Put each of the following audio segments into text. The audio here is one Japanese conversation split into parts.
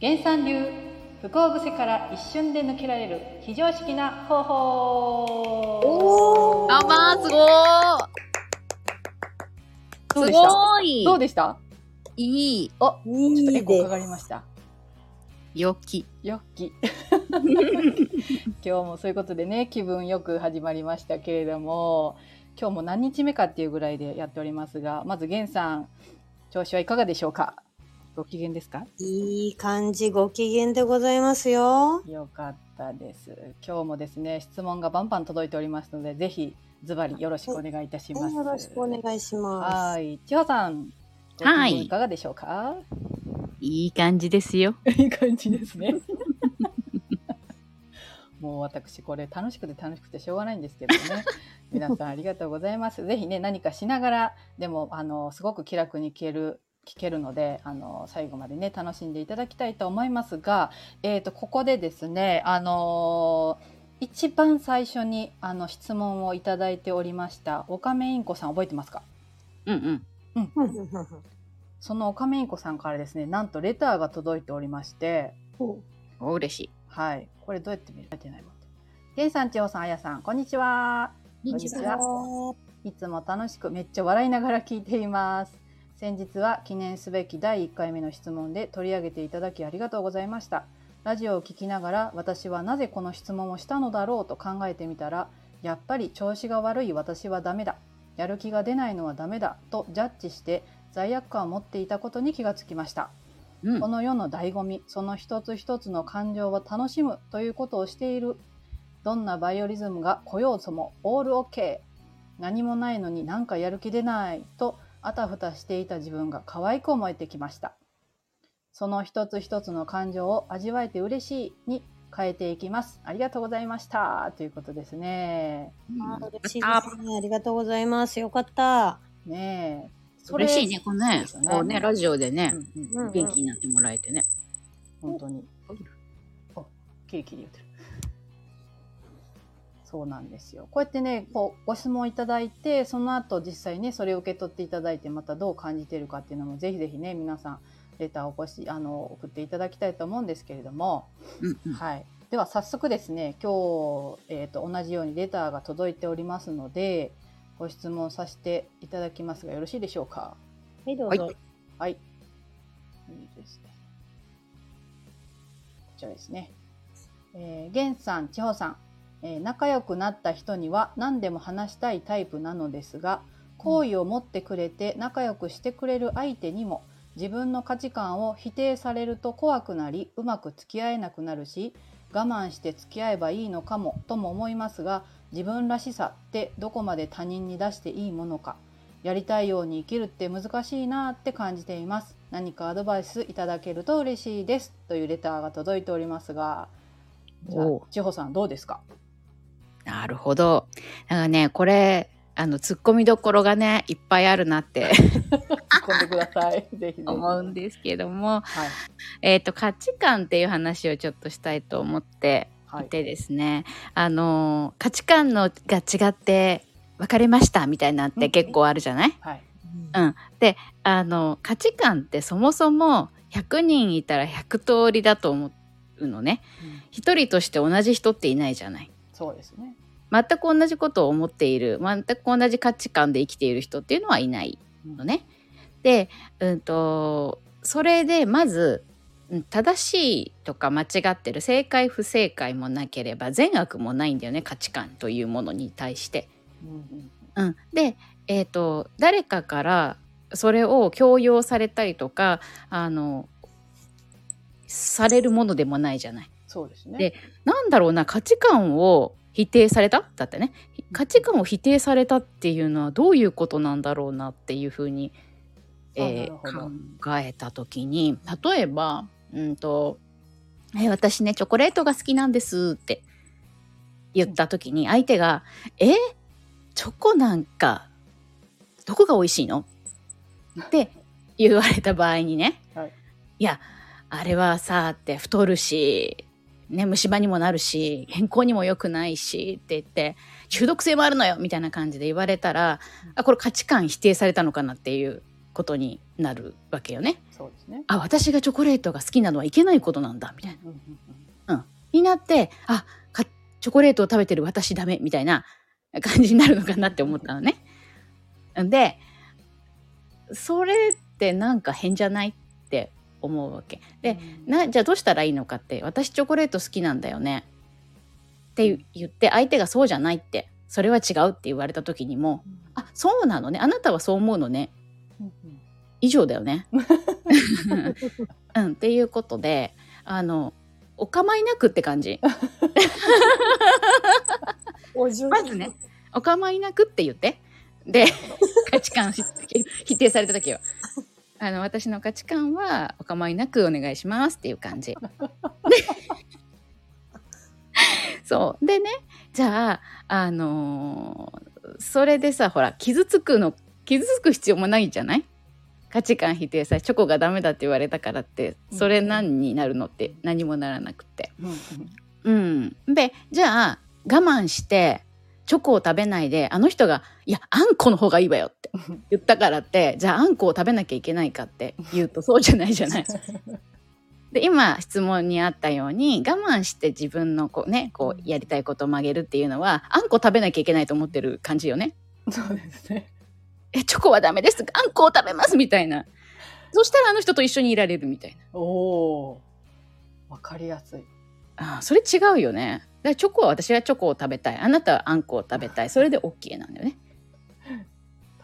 原産流不幸癖から一瞬で抜けられる非常識な方法。おあ、まあ、すごーすごい。どうでした？いい。あちょっとエコーかでかりました。良き。よっき。今日もそういうことでね気分よく始まりましたけれども今日も何日目かっていうぐらいでやっておりますがまず源さん調子はいかがでしょうか？ご機嫌ですか？す。いい感じ、ご機嫌でございますよ。よかったです今日もですね質問がバンバン届いておりますのでぜひズバリよろしくお願いいたします、よろしくお願いします。はい千穂さんはい嫌いかがでしょうか、いい感じですよ。いい感じですね。もう私これ楽しくて楽しくてしょうがないんですけどね。皆さんありがとうございます。ぜひね何かしながらでもあのすごく気楽に聞ける聞けるのであの最後までね楽しんでいただきたいと思いますが、えー、とここでですねあの一番最初にあの質問をいただいておりましたオカメインコさん覚えてますか？うんうん。そのオカメインコさんからですねなんとレターが届いておりましておお嬉しい。はい。これどうやって見られてないもんゲンさん、千代さん、あやさん、こんにちは。こんにちはいつも楽しくめっちゃ笑いながら聞いています。先日は記念すべき第1回目の質問で取り上げていただきありがとうございました。ラジオを聞きながら私はなぜこの質問をしたのだろうと考えてみたら、やっぱり調子が悪い私はダメだ。やる気が出ないのはダメだとジャッジして罪悪感を持っていたことに気がつきました。うんこ。の世の醍醐味その一つ一つの感情を楽しむということをしているどんなバイオリズムが来ようともオールオッケー何もないのになんかやる気出ないとあたふたしていた自分が可愛く思えてきましたその一つ一つの感情を味わえて嬉しいに変えていきますありがとうございましたということですねあー嬉しいですね。ありがとうございます。よかった。ねえそれ嬉しいね、このね、こうね、ラジオでね元気になってもらえてね。本当に。お、キリキリ言ってる。そうなんですよ。こうやってね、こうご質問いただいて、その後実際ね、それを受け取っていただいて、またどう感じているかっていうのも、ぜひぜひね、皆さん、レターをお越し、あの、送っていただきたいと思うんですけれども、うんうん。はい。では早速ですね、今日、えっ、と、同じようにレターが届いておりますので、ご質問させていただきますが、よろしいでしょうか？はい、どうぞ。はいはい。いいですね。こちらですね。えー、源さん、千穂さん、えー仲良くなった人には何でも話したいタイプなのですが、好意を持ってくれて仲良くしてくれる相手にも自分の価値観を否定されると怖くなり、うまく付き合えなくなるし、我慢して付き合えばいいのかもとも思いますが、自分らしさってどこまで他人に出していいものか、やりたいように生きるって難しいなって感じています。何かアドバイスいただけると嬉しいです。というレターが届いておりますが、じゃあ千穂さんどうですか？なるほど。だからね、これ、あの、突っ込みどころがね、いっぱいあるなって 突っ込んでください。ぜひ。思うんですけども、はい。えっ、と、価値観っていう話をちょっとしたいと思ってはいい。てですね、あの、価値観のが違って別れましたみたいなって結構あるじゃない、はい。うん、であの価値観ってそもそも100人いたら100通りだと思うのねうん一人として同じ人っていないじゃないそうですね。全く同じことを思っている全く同じ価値観で生きている人っていうのはいないのね。で、うんとそれでまずうん正しいとか間違ってる正解不正解もなければ善悪もないんだよね価値観というものに対して。うんうんうん、で、えー、と誰かからそれを強要されたりとかあのされるものでもないじゃない。そうですね。でなんだろうな価値観を否定された？だってね。価値観を否定されたっていうのはどういうことなんだろうなっていうふうに、えー考えた時に例えば、うんとえー私ねチョコレートが好きなんです」って言った時に相手が「えチョコなんかどこが美味しいの?」って言われた場合にね「はいいやあれはさ」って太るし、ね、虫歯にもなるし健康にも良くないしって言って中毒性もあるのよみたいな感じで言われたらあこれ価値観否定されたのかなっていうことになるわけよね。そうですね。あ私がチョコレートが好きなのはいけないことなんだみたいな。うんうんになってあかチョコレートを食べてる私ダメみたいな感じになるのかなって思ったのね。でそれってなんか変じゃない？って思うわけ。で、なじゃあどうしたらいいのかって私チョコレート好きなんだよねって言って相手がそうじゃないってそれは違うって言われた時にもあそうなのねあなたはそう思うのねうんうん以上だよね。うん、っていうことであのお構いなくって感じ。まずねお構いなくって言って。で 価値観否定された時は。あの私の価値観はお構いなくお願いしますっていう感じ。でそうでねじゃああのーそれでさほら傷つくの傷つく必要もないじゃない？価値観否定されチョコがダメだって言われたからってそれ何になるのって何もならなくて。うんうんうん、でじゃあ我慢してチョコを食べないであの人が「いやあんこの方がいいわよ」って 言ったからってじゃああんこを食べなきゃいけないかって 言うとそうじゃないじゃない。で今質問にあったように我慢して自分のこう、ね、こうやりたいことを曲げるっていうのはあんこ食べなきゃいけないと思ってる感じよね。そうですね。えチョコはダメですあんこを食べますみたいな。そしたらあの人と一緒にいられるみたいな。おおー。わかりやすい。ああそれ違うよね。だからチョコは私はチョコを食べたい。あなたはあんこを食べたい。それで OK なんだよね。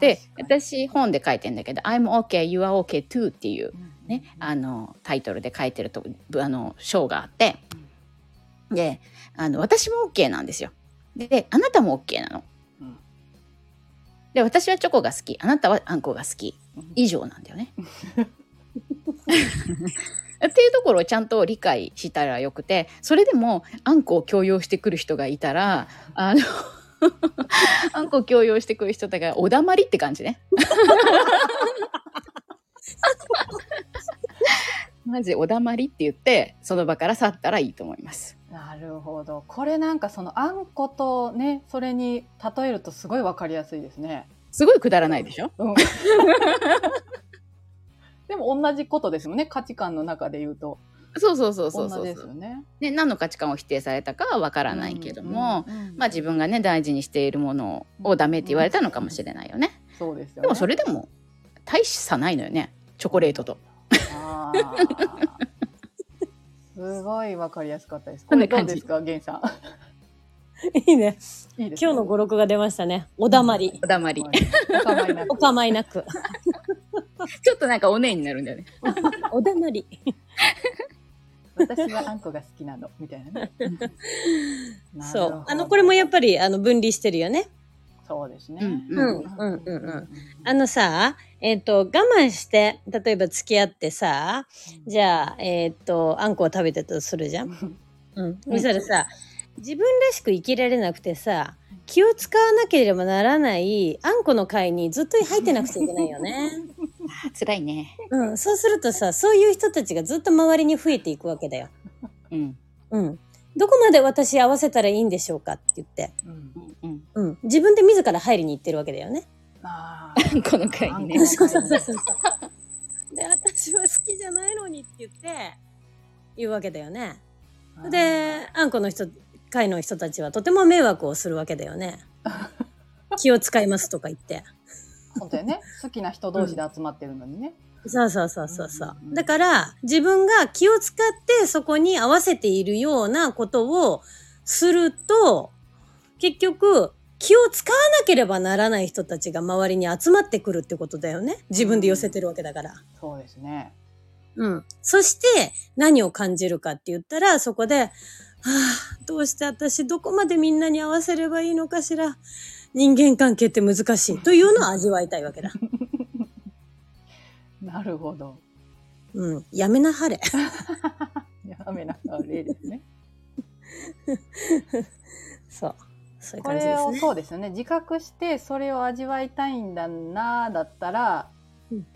で私本で書いてんだけど「I'm OK you are OK too」っていううんねあのタイトルで書いてるとあの章があって。であの私も OK なんですよ。であなたも OK なの。うん。で私はチョコが好き。あなたはあんこが好き。以上なんだよね。っていうところをちゃんと理解したらよくてそれでもあんこを強要してくる人がいたらあの あんこを強要してくる人だからおだまりって感じね。マジおだまりって言ってその場から去ったらいいと思います。なるほど。これなんかそのあんことね、それに例えるとすごいわかりやすいですね。すごいくだらないでしょ？うん でも同じことですもんね。価値観の中で言うと。そうそうそうそうそうですよね。で何の価値観を否定されたかはわからないけども、うんうんまあ自分がね大事にしているものをダメって言われたのかもしれないよね。そうですよね。でもそれでも大差ないのよねチョコレートと。すごいわかりやすかったです。これどうこんな感じですか、ゲンさいいね。ん。いいですね。今日の語録が出ましたね。おだまり。おだまり。はいお構いなくお構いなく。ちょっとなんかおねになるんだよね。おだまり。私はあんこが好きなのみたいなね。そう。あの、これもやっぱり、あの、分離してるよね。そうですね。うんうんうんうんうんあのさ、えっ、と、我慢して、例えば付き合ってさ、じゃあ、えっ、と、あんこを食べてたとするじゃん。うん。そしたらさ、自分らしく生きられなくてさ、気を使わなければならないあんこの会にずっと入ってなくちゃいけないよね。辛いね。うん。そうするとさ、そういう人たちがずっと周りに増えていくわけだよ。うんうん。どこまで私合わせたらいいんでしょうかって言って。うんうんうん。自分で自ら入りに行ってるわけだよね。ああん この会にねそうそうそうそう。で、私は好きじゃないのにって言って、言うわけだよね。で、あんこの人、会の人たちはとても迷惑をするわけだよね。気を使いますとか言って。本当よね。好きな人同士で集まってるのにね。そうそうそうそうそううんうん。だから、自分が気を使ってそこに合わせているようなことをすると、結局、気を使わなければならない人たちが周りに集まってくるってことだよね。自分で寄せてるわけだから。そうですね。うん。そして、何を感じるかって言ったら、そこで、はあ、どうして私どこまでみんなに合わせればいいのかしら。人間関係って難しい。というのを味わいたいわけだ。なるほど。うん。やめなはれ。やめなさい例ですね。そう。そういうこれを感じですね。そうですよね。自覚してそれを味わいたいんだなだったら、うん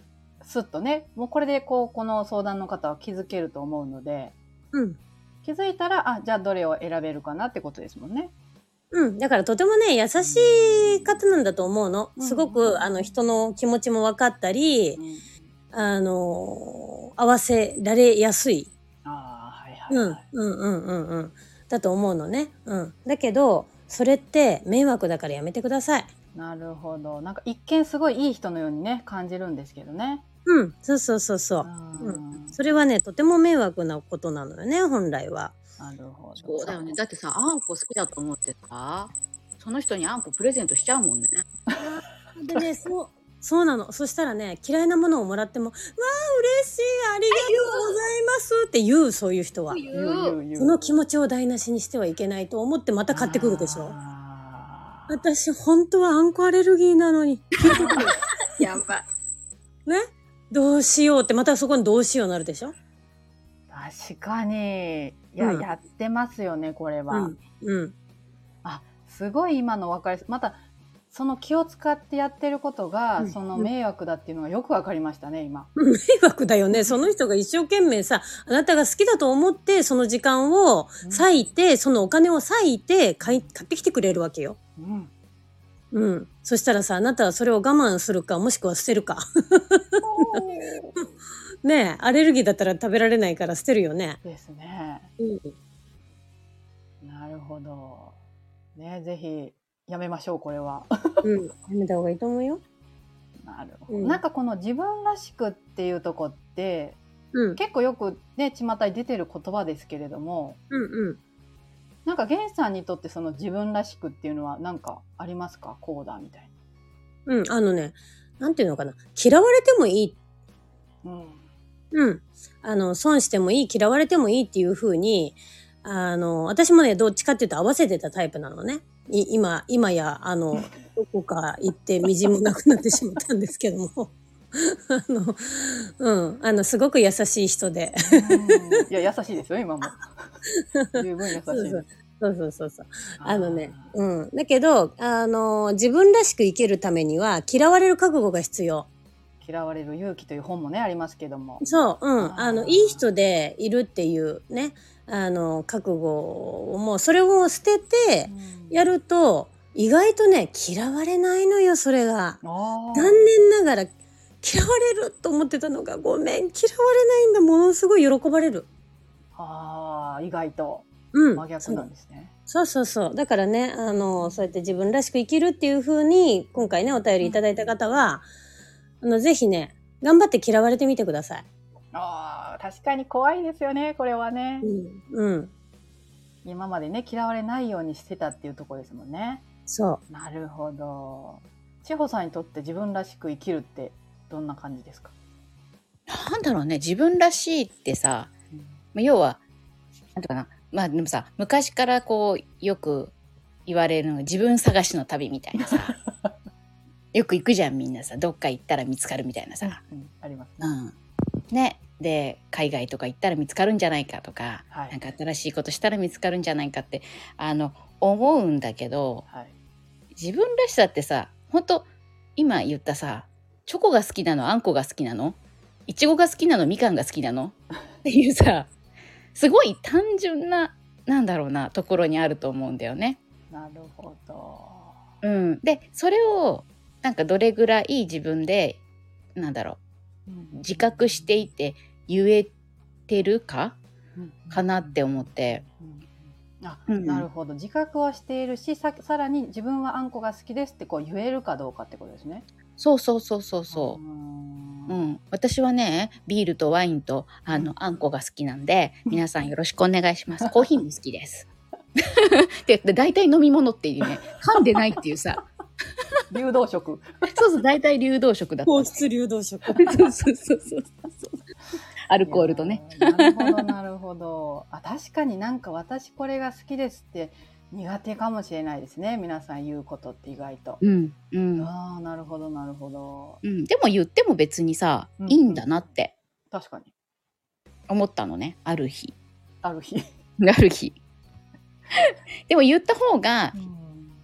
すっとね、もうこれでこうこの相談の方は気づけると思うので、うん。気づいたらあじゃあどれを選べるかなってことですもんね。うん。だからとてもね、優しい方なんだと思うの。すごうんく、あの、人の気持ちも分かったり、うんあの、合わせられやすい。ああはいはうんいはい。、うん、うん、うん、うん。だと思うのね。うん。だけど、それって迷惑だからやめてください。なるほど。なんか一見すごいいい人のようにね感じるんですけどね。うん。そうそうそうそう。うんそれはね、とても迷惑なことなのよね、本来は。なるほど。そうだよね。だってさ、あんこ好きだと思ってさ、その人にあんこプレゼントしちゃうもんね。でね、そう、そうなの。そしたらね、嫌いなものをもらっても、わあ、嬉しい、ありがとうございますって言う、そういう人は。言う言う言うその気持ちを台無しにしてはいけないと思ってまた買ってくるでしょ。私、本当はあんこアレルギーなのに。やば。ね？どうしようって、またそこにどうしようなるでしょ？確かに。いや、うんやってますよね、これは。うん。うん。あ、すごい今の分かり、また、その気を使ってやってることが、うんその迷惑だっていうのがよく分かりましたね、今。迷惑だよね。その人が一生懸命さ、あなたが好きだと思って、その時間を割いて、そのお金を割いて買い、買ってきてくれるわけよ。うん。うん。そしたらさ、あなたはそれを我慢するか、もしくは捨てるか。ねえ、アレルギーだったら食べられないから捨てるよね。ですね。うん。なるほど。ね、ぜひ、やめましょう、これは。うん。やめた方がいいと思うよ。なるほど。うんなんかこの自分らしくっていうとこって、うん。結構よくね、巷に出てる言葉ですけれども、うんうん。なんか源さんにとってその自分らしくっていうのは何かありますか？こうだみたいうん。あのね、なんていうのかな？嫌われてもいい。な。うん。うん。あの、損してもいい、嫌われてもいいっていう風に、あの、私もね、どっちかっていうと合わせてたタイプなのね。い今、今や、あの、どこか行ってみじもなくなってしまったんですけども。あの、うん。あの、すごく優しい人で。いや、優しいですよ、今も。十分優しいそう。そうそうそうそう。あのね、うん。だけど、あの、自分らしく生きるためには、嫌われる覚悟が必要。嫌われる勇気という本もね、ありますけども。そう、うん。あの、いい人でいるっていうね、あの、覚悟をもう、それを捨ててやると、意外とね、嫌われないのよ、それが。あ残念ながら、嫌われると思ってたのが、ごめん、嫌われないんだ、ものすごい喜ばれる。あー、意外とうん。真逆なんですね。そうそうそう。だからね、あの、そうやって自分らしく生きるっていう風に、今回ね、お便りいただいた方は、あの、ぜひね、頑張って嫌われてみてください。ああ、確かに怖いですよね、これはね。うん。うん。今までね、嫌われないようにしてたっていうところですもんね。そなるほど。千穂さんにとって自分らしく生きるってどんな感じですか、なんだろうね、自分らしいってさ、まあ要は、なんていうかな、まあでもさ、昔からこう、よく言われるのが自分探しの旅みたいなさ、よく行くじゃんみんなさ、どっか行ったら見つかるみたいなさ。うんありますね。うん。ね。で、海外とか行ったら見つかるんじゃないかとか、はいなんか新しいことしたら見つかるんじゃないかって、あの、思うんだけど、はい。自分らしさってさ、本当今言ったさ、チョコが好きなのあんこが好きなのいちごが好きなのみかんが好きなのっていうさ、すごい単純な、なんだろうな、ところにあると思うんだよね。なるほど。うん。で、それを、なんかどれぐらい自分で、なんだろう、自覚していて言えてるか？かなって思って。うんあ、うんなるほど自覚はしているしささらに自分はあんこが好きですってこう言えるかどうかってことですね。そうそうそうそうそう。んうん、私はねビールとワインとあのあんこが好きなんで皆さんよろしくお願いします コーヒーも好きですでで大体飲み物っていうね噛んでないっていうさ流動食。そうそう大体流動食だった皇室流動食。そうそうそうそうそうアルコールとね。なるほどなるほど。あ確かになんか私これが好きですって苦手かもしれないですね。皆さん言うことって意外と。うんうんああなるほどなるほど。うん、でも言っても別にさ、うんいいんだなって確かに思ったのねある日ある日。ある日 でも言った方が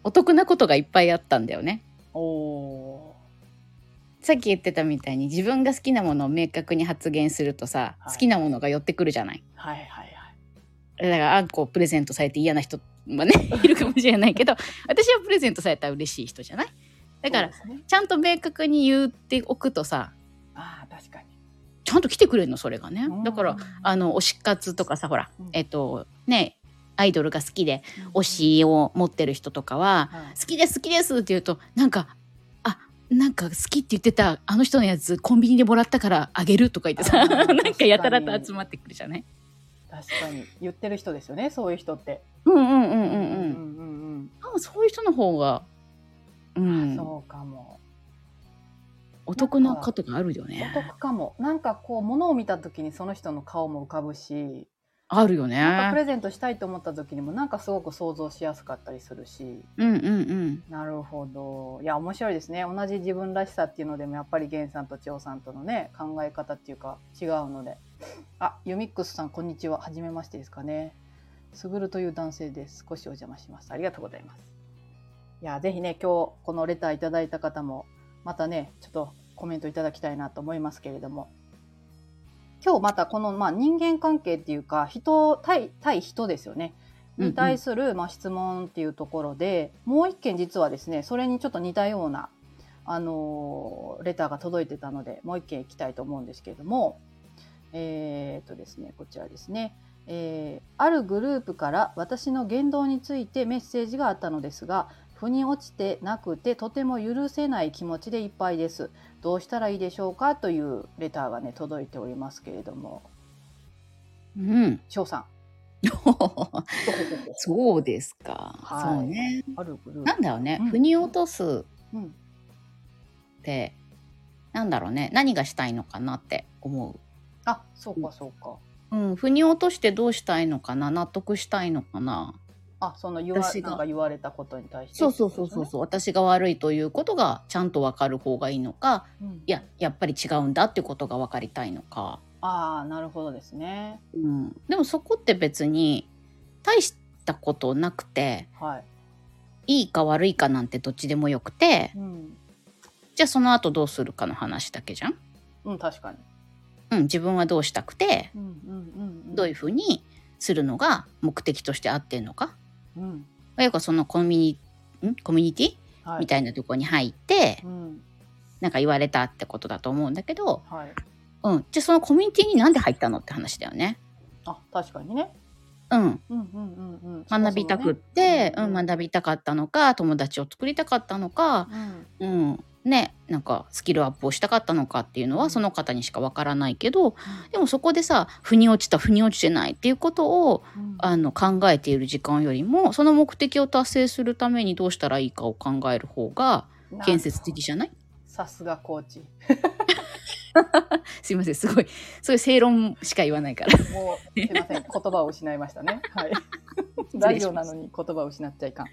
お得なことがいっぱいあったんだよねおおさっき言ってたみたいに自分が好きなものを明確に発言するとさ、はい好きなものが寄ってくるじゃないー。はいはいはい。だからあんこをプレゼントされて嫌な人はね いるかもしれないけど私はプレゼントされたら嬉しい人じゃない？だからね。ちゃんと明確に言っておくとさああ確かに。ちゃんと来てくれるの？それがね。だからうんあの推し活とかさほらうん。えっとねアイドルが好きで推しを持ってる人とかははい。好きです好きですって言うとなんかあなんか好きって言ってたあの人のやつコンビニでもらったからあげるとか言ってさ なんかやたらと集まってくるじゃない？確かに。言ってる人ですよねそういう人って。うんうんうんうんうん。うんうん多分そういう人の方がううん。んそうかも。お得なことがあるよおね得かも。なんかこう物を見た時にその人の顔も浮かぶしあるよなんかプねレゼントしたいと思った時にもなんかすごく想像しやすかったりするし。うんうんうん。なるほど。いや面白いですね。同じ自分らしさっていうのでもやっぱり源さんと千代さんとのね考え方っていうか違うので。あユミックスさんこんにちは。はじめましてですかね。すぐるという男性です。少しお邪魔します。ありがとうございます。いやぜひね今日このレターいただいた方もまたねちょっとコメントいただきたいなと思いますけれども今日またこの、まあ、人間関係っていうか人対対人ですよね。に対する、まあ、質問っていうところでもう一件実はですねそれにちょっと似たような、あのーレターが届いてたのでもう一件いきたいと思うんですけれどもえーっとですねこちらですね、えーあるグループから私の言動についてメッセージがあったのですが腑に落ちてなくてとても許せない気持ちでいっぱいです。どうしたらいいでしょうか？というレターがね届いておりますけれども。うん。翔さん。そうですか、はい。そうね。あるグループ。なんだろうね、うん。腑に落とすうん。ってなんだろうね。何がしたいのかなって思あそうかそうか。う、うん、腑に落としてどうしたいのかな？納得したいのかな？あその言わ私が。なんか言われたことに対して。そうそうそうそうそう。私が悪いということがちゃんと分かる方がいいのかうん。いややっぱり違うんだっていうことが分かりたいのか、ああなるほどですね。うん、でもそこって別に大したことなくてはい。いいか悪いかなんてどっちでもよくてうん、じゃあその後どうするかの話だけじゃん、うん、確かに、うん、自分はどうしたくてうんうんうんうん、どういうふうにするのが目的として合ってんのかうん。よくそのコミュニん。コミュニティ？はい、みたいなとこに入って、うん。なんか言われたってことだと思うんだけど、はい。うん、じゃあそのコミュニティになんで入ったのって話だよね。あ確かにね。うん、うんうんうんうん。学びたくって、うん。学びたかったのか友達を作りたかったのか、うん。うん、ねなんかスキルアップをしたかったのかっていうのうん。はその方にしかわからないけどでもそこでさ腑に落ちた腑に落ちてないっていうことをうん。あの考えている時間よりもその目的を達成するためにどうしたらいいかを考える方が建設的じゃない？さすがコーチ。すいませんすごいそういう正論しか言わないから。もうすいません 言葉を失いましたね。はい。ラジオなのに言葉を失っちゃいかん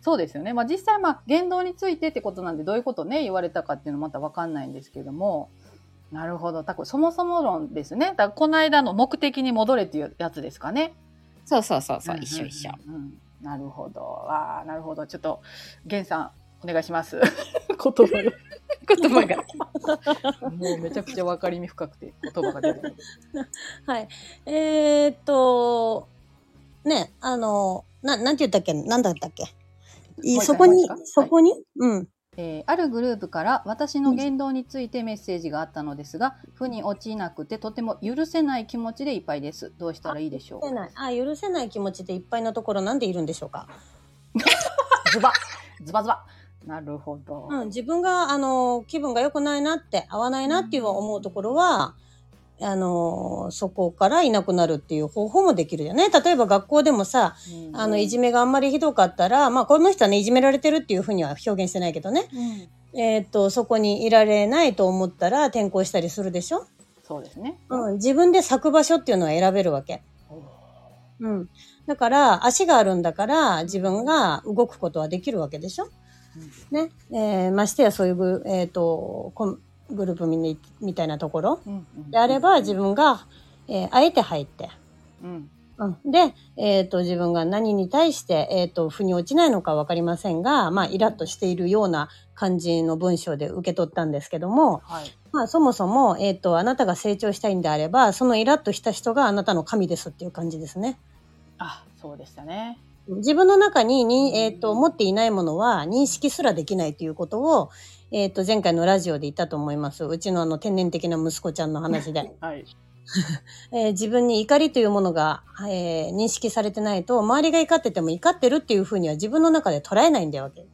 そうですよね。まあ実際まあ言動についてってことなんでどういうことね言われたかっていうのまた分かんないんですけども。なるほど。多分そもそも論ですね。だこの間の目的に戻れっていうやつですかね。そうそうそうそう、んんん。一緒一緒。うん。なるほど。ああなるほど。ちょっと源さんお願いします。言葉が。言葉が。もうめちゃくちゃ分かりみ深くて言葉が出てくる。はい。えー、っと、ね、あの、な、なんて言ったっけ？なんだったっけ？そこにそこに、うん。えーあるグループから私の言動についてメッセージがあったのですが、負に落ちなくてとても許せない気持ちでいっぱいです。どうしたらいいでしょう？許せない。あ、許せない気持ちでいっぱいのところなんでいるんでしょうか？ズバズバズバなるほど。うん、自分が、あの、気分が良くないなって、合わないなっていう思うところは、あの、そこからいなくなるっていう方法もできるよね。例えば学校でもさ、うんあの、いじめがあんまりひどかったら、まあ、この人はね、いじめられてるっていうふうには表現してないけどね。うんえーっと、そこにいられないと思ったら転校したりするでしょ？そうですね。うん、自分で咲く場所っていうのは選べるわけ。うん。だから、足があるんだから、自分が動くことはできるわけでしょ？ね。えーましてやそういうグ,、えー、とグループみにみたいなところであれば、自分が、えーあえて入って、うんうん、で、えー、と自分が何に対して、えー、と腑に落ちないのか分かりませんが、まあ、イラッとしているような感じの文章で受け取ったんですけども、はい。まあ、そもそも、えー、とあなたが成長したいんであればそのイラッとした人があなたの神ですっていう感じですね。あ、そうでしたね。自分の中にに、えっ、と、持っていないものは認識すらできないということを、えっ、と、前回のラジオで言ったと思います。うちのあの天然的な息子ちゃんの話で。はい。えー自分に怒りというものが、えー認識されてないと、周りが怒ってても怒ってるっていうふうには自分の中で捉えないんだわけ。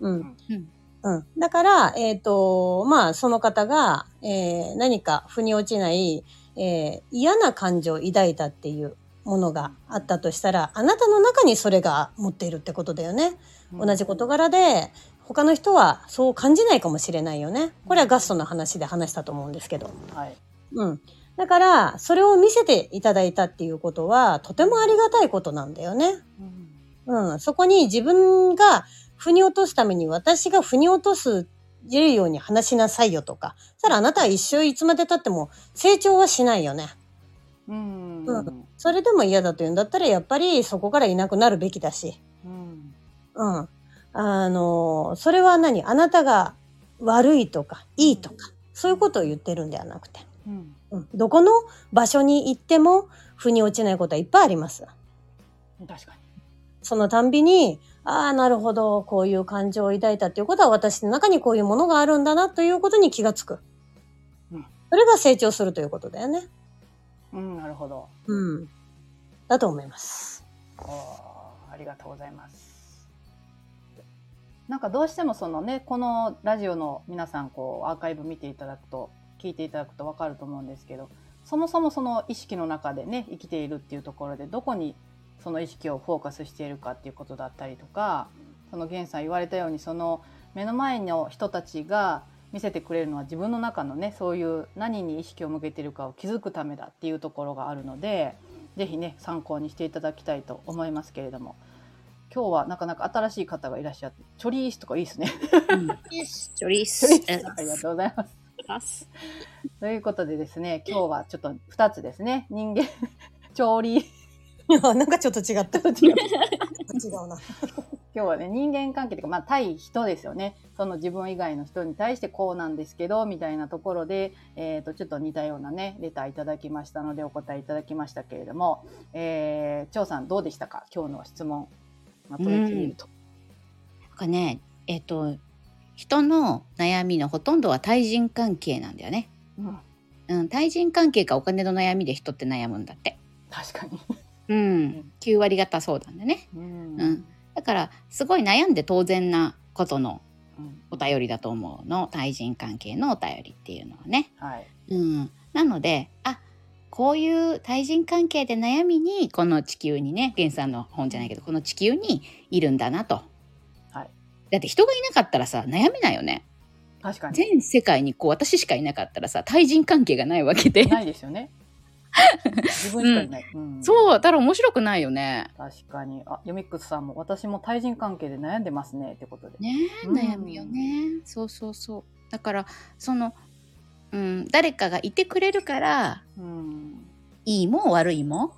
うん。うんうん。だから、えっ、と、まあ、その方が、えー何か腑に落ちない、えー嫌な感情を抱いたっていうものがあったとしたら、あなたの中にそれが持っているってことだよね。同じ事柄で、他の人はそう感じないかもしれないよね。これはガストの話で話したと思うんですけど。はい。うん。だから、それを見せていただいたっていうことは、とてもありがたいことなんだよね。うんうん。そこに自分が腑に落とすために私が腑に落とするように話しなさいよとか。そしたらあなたは一生いつまで経っても成長はしないよね。うん。ううんん。それでも嫌だというんだったらやっぱりそこからいなくなるべきだし。うん。うん。あの、それは何？あなたが悪いとかいいとか、そういうことを言ってるんではなくて。うん。うんどこの場所に行っても腑に落ちないことはいっぱいあります。確かに。そのたんびに、ああ、なるほど、こういう感情を抱いたっていうことは私の中にこういうものがあるんだなということに気がつく。うんそれが成長するということだよね。うん、なるほど。うん。だと思います。おーありがとうございます。なんかどうしてもそのね、このラジオの皆さんこうアーカイブ見ていただくと、聞いていただくとわかると思うんですけど、そもそもその意識の中でね、生きているっていうところで、どこにその意識をフォーカスしているかっていうことだったりとか、その源さん言われたように、その目の前の人たちが見せてくれるのは自分の中のね、そういう何に意識を向けているかを気づくためだっていうところがあるので、ぜひね参考にしていただきたいと思いますけれども。今日はなかなか新しい方がいらっしゃってチョリースとかいいですね。チョリス。ありがとうございます。ということでですね今日はちょっと2つですね。人間調理 なんかちょっと違った。違う違うな。今日はね人間関係というかまあ対人ですよね。その自分以外の人に対してこうなんですけどみたいなところで、えー、とちょっと似たようなねレターいただきましたのでお答えいただきましたけれども、えー、張さんどうでしたか？今日の質問まとめてみると。なんかね、えっ、と、人の悩みのほとんどは対人関係なんだよね。うんうん、対人関係かお金の悩みで人って悩むんだって。確かに。うん、9割方そうなんだね。うんうん、だからすごい悩んで当然なことのうんお便りだと思うの対人関係のお便りっていうのはね。はい。うん、なのであこういう対人関係で悩みにこの地球にね源さんの本じゃないけどこの地球にいるんだなと。はいだって人がいなかったらさ悩めないよね。確かに。全世界にこう私しかいなかったらさ対人関係がないわけで。ないですよね。自分しかいない。うんそうだから面白くないよね。確かに。あ、ヨミックスさんも私も対人関係で悩んでますねってことで。ねえうん悩むよね。そうそうそう。だからその、うん、誰かがいてくれるからうん。いいも悪いも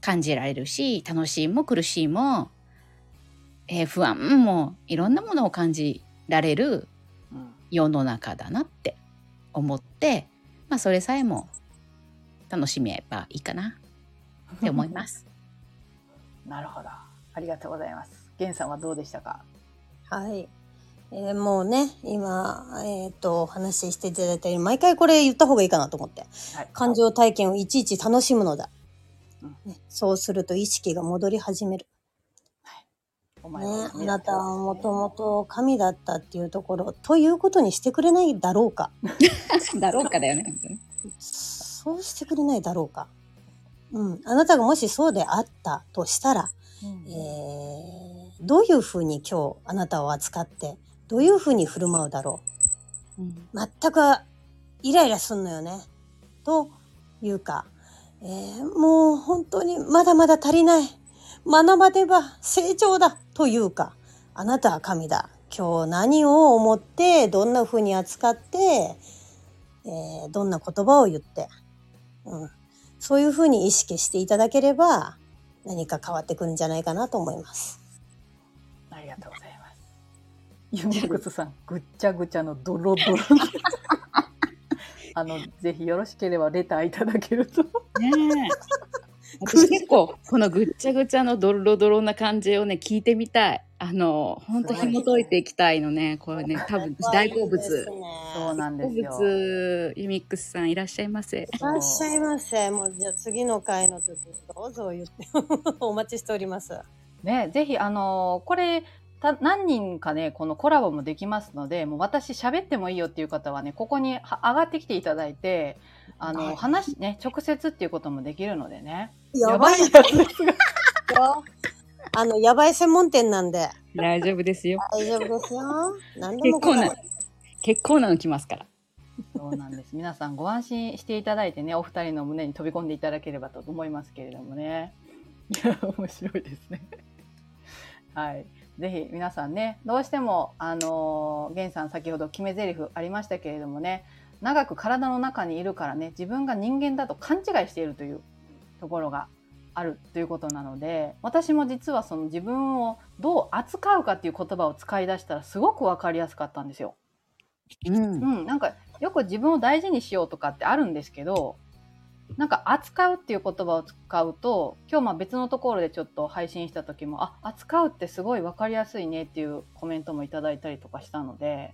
感じられるし楽しいも苦しいも、えー不安もいろんなものを感じられるうん。世の中だなって思って、まあ、それさえも楽しめばいいかなって思います。なるほど。ありがとうございます。ゲンさんはどうでしたか？はい。えーもうね、今、えっ、と、お話ししていただいたように、毎回これ言った方がいいかなと思って。はい。感情体験をいちいち楽しむのだ。うんね、そうすると意識が戻り始める。おね前は、あなたはもともと神だったっていうところ、ということにしてくれないだろうか。だろうかだよね。本当にそうしてくれないだろうか。うん。あなたがもしそうであったとしたら、うんえー、どういうふうに今日あなたを扱って、どういうふうに振る舞うだろう。うん全くイライラすんのよね。というか、えーもう本当にまだまだ足りない。学ばねば成長だ。というか、あなたは神だ。今日何を思って、どんな風に扱って、えーどんな言葉を言って、うん、そういう風に意識していただければ、何か変わってくるんじゃないかなと思います。ユミックスさん、ぐっちゃぐちゃのドロドロ。あの、ぜひよろしければレターいただけると。ね私結構このぐっちゃぐちゃのドロドロな感じをね聞いてみたいあの本当紐解いていきたいのねこれね多分大好物そうなんですよ好物ユミックスさんいらっしゃいませいらっしゃいませ。もうじゃあ次の回の時どうぞ言って お待ちしております。ね、ぜひ、あのこれ、た何人かね、このコラボもできますので、もう私喋ってもいいよっていう方はね、ここには上がってきていただいて、あの、はい話、ね、直接っていうこともできるのでね。やばいやつですが。よ。あの、やばい専門店なんで。大丈夫ですよ大丈夫ですよ。何でも結構な結構なの来ますからそうなんです。皆さんご安心していただいてね、お二人の胸に飛び込んでいただければと思いますけれどもね。いや、面白いですね。はい。ぜひ皆さんね、どうしても、あのー、ゲンさん先ほど決め台詞ありましたけれどもね、長く体の中にいるからね、自分が人間だと勘違いしているというところがあるということなので、私も実はその自分をどう扱うかっていう言葉を使い出したらすごくわかりやすかったんですよ。うんうん、なんかよく自分を大事にしようとかってあるんですけどなんか扱うっていう言葉を使うと今日まあ別のところでちょっと配信した時もあ扱うってすごい分かりやすいねっていうコメントもいただいたりとかしたので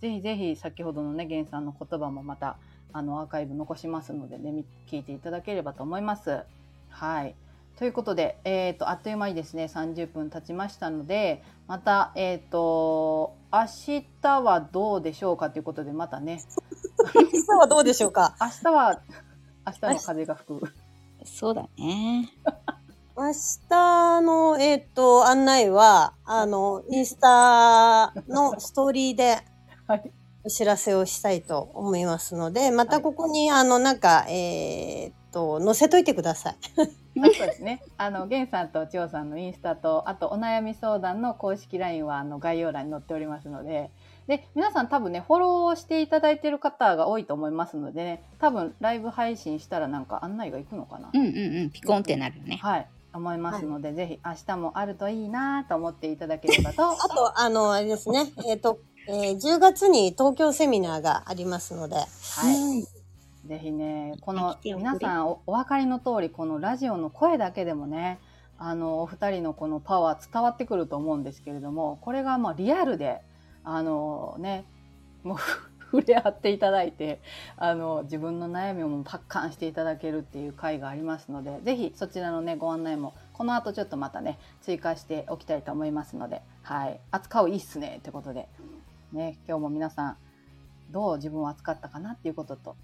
ぜひぜひ先ほどのね源さんの言葉もまたあのアーカイブ残しますのでねみ聞いていただければと思います。はい。ということで、えー、とあっという間にですね30分経ちましたのでまた、えっと明日はどうでしょうかということでまたね。今はどうでしょうか？明日は明日の風が吹く。そうだね 明日の、えっ、と、案内は、あの、インスタのストーリーで はい、お知らせをしたいと思いますので、またここに、あの、なんか、えっ、と、載せといてください。あそうですね。あの、ゲンさんと千代さんのインスタと、あとお悩み相談の公式 LINE はあの概要欄に載っておりますので、で、皆さん多分ね、フォローしていただいている方が多いと思いますのでね、多分ライブ配信したらなんか案内が行くのかな。うんうんうんピコンってなるよねはい。思いますので、ぜひ明日もあるといいなと思っていただければと。あと、あの、あれですね、えっ、と、えー10月に東京セミナーがありますので、はい。ぜひね、この皆さんおお分かりの通り、このラジオの声だけでもね、あのお二人のこのパワー伝わってくると思うんですけれども、これがまあリアルで、あのね、もう触れ合っていただいて、あの自分の悩みをもうパッカンしていただけるっていう回がありますので、ぜひそちらのねご案内もこの後ちょっとまたね追加しておきたいと思いますので、はい、扱ういいっすねってことで、ね今日も皆さんどう自分を扱ったかなっていうことと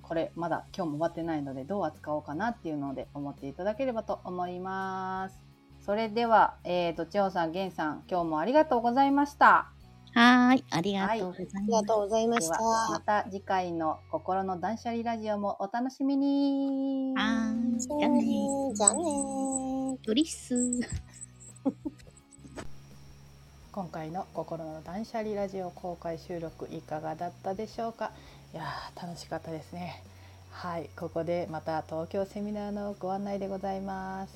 これまだ今日も終わってないのでどう扱おうかなっていうので思っていただければと思います。それでは、えーと、千穂さん、源さん、今日もありがとうございました。はーいありがとうございありますがとうございまでした。は、また次回の心の断捨離ラジオもお楽しみに。はーいじゃあねじゃあねー。ドリッス 今回の心の断捨離ラジオ公開収録いかがだったでしょうか？いやー楽しかったですねはいここでまた東京セミナーのご案内でございます、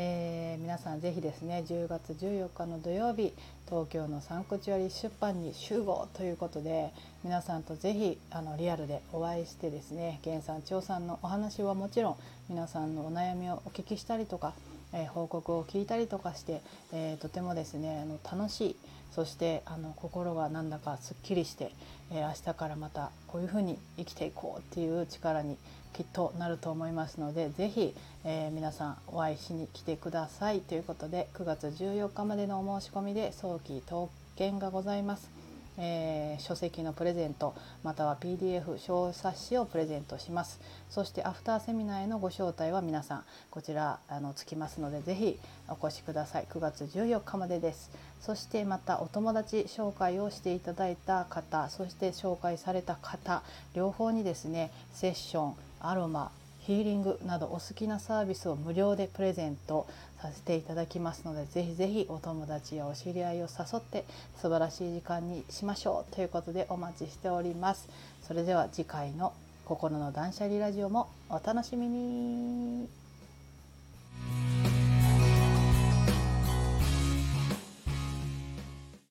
えー皆さんぜひですね10月14日の土曜日東京のサンクチュアリ出版に集合ということで皆さんとぜひあのリアルでお会いしてですね源さん張さんのお話はもちろん皆さんのお悩みをお聞きしたりとかえー報告を聞いたりとかして、えーとてもですねあの楽しいそしてあの心がなんだかすっきりして、えー明日からまたこういうふうに生きていこうっていう力にきっとなると思いますので是非、えー皆さんお会いしに来てくださいということで9月14日までのお申し込みで早期特権がございます。えー書籍のプレゼントまたは PDF 小冊子をプレゼントします。そしてアフターセミナーへのご招待は皆さんこちらあのつきますのでぜひお越しください。9月14日までです。そしてまたお友達紹介をしていただいた方そして紹介された方両方にですねセッションアロマヒーリングなどお好きなサービスを無料でプレゼント。させていただきますのでぜひぜひお友達やお知り合いを誘って素晴らしい時間にしましょうということでお待ちしております。それでは次回の「心の断捨離ラジオ」もお楽しみに。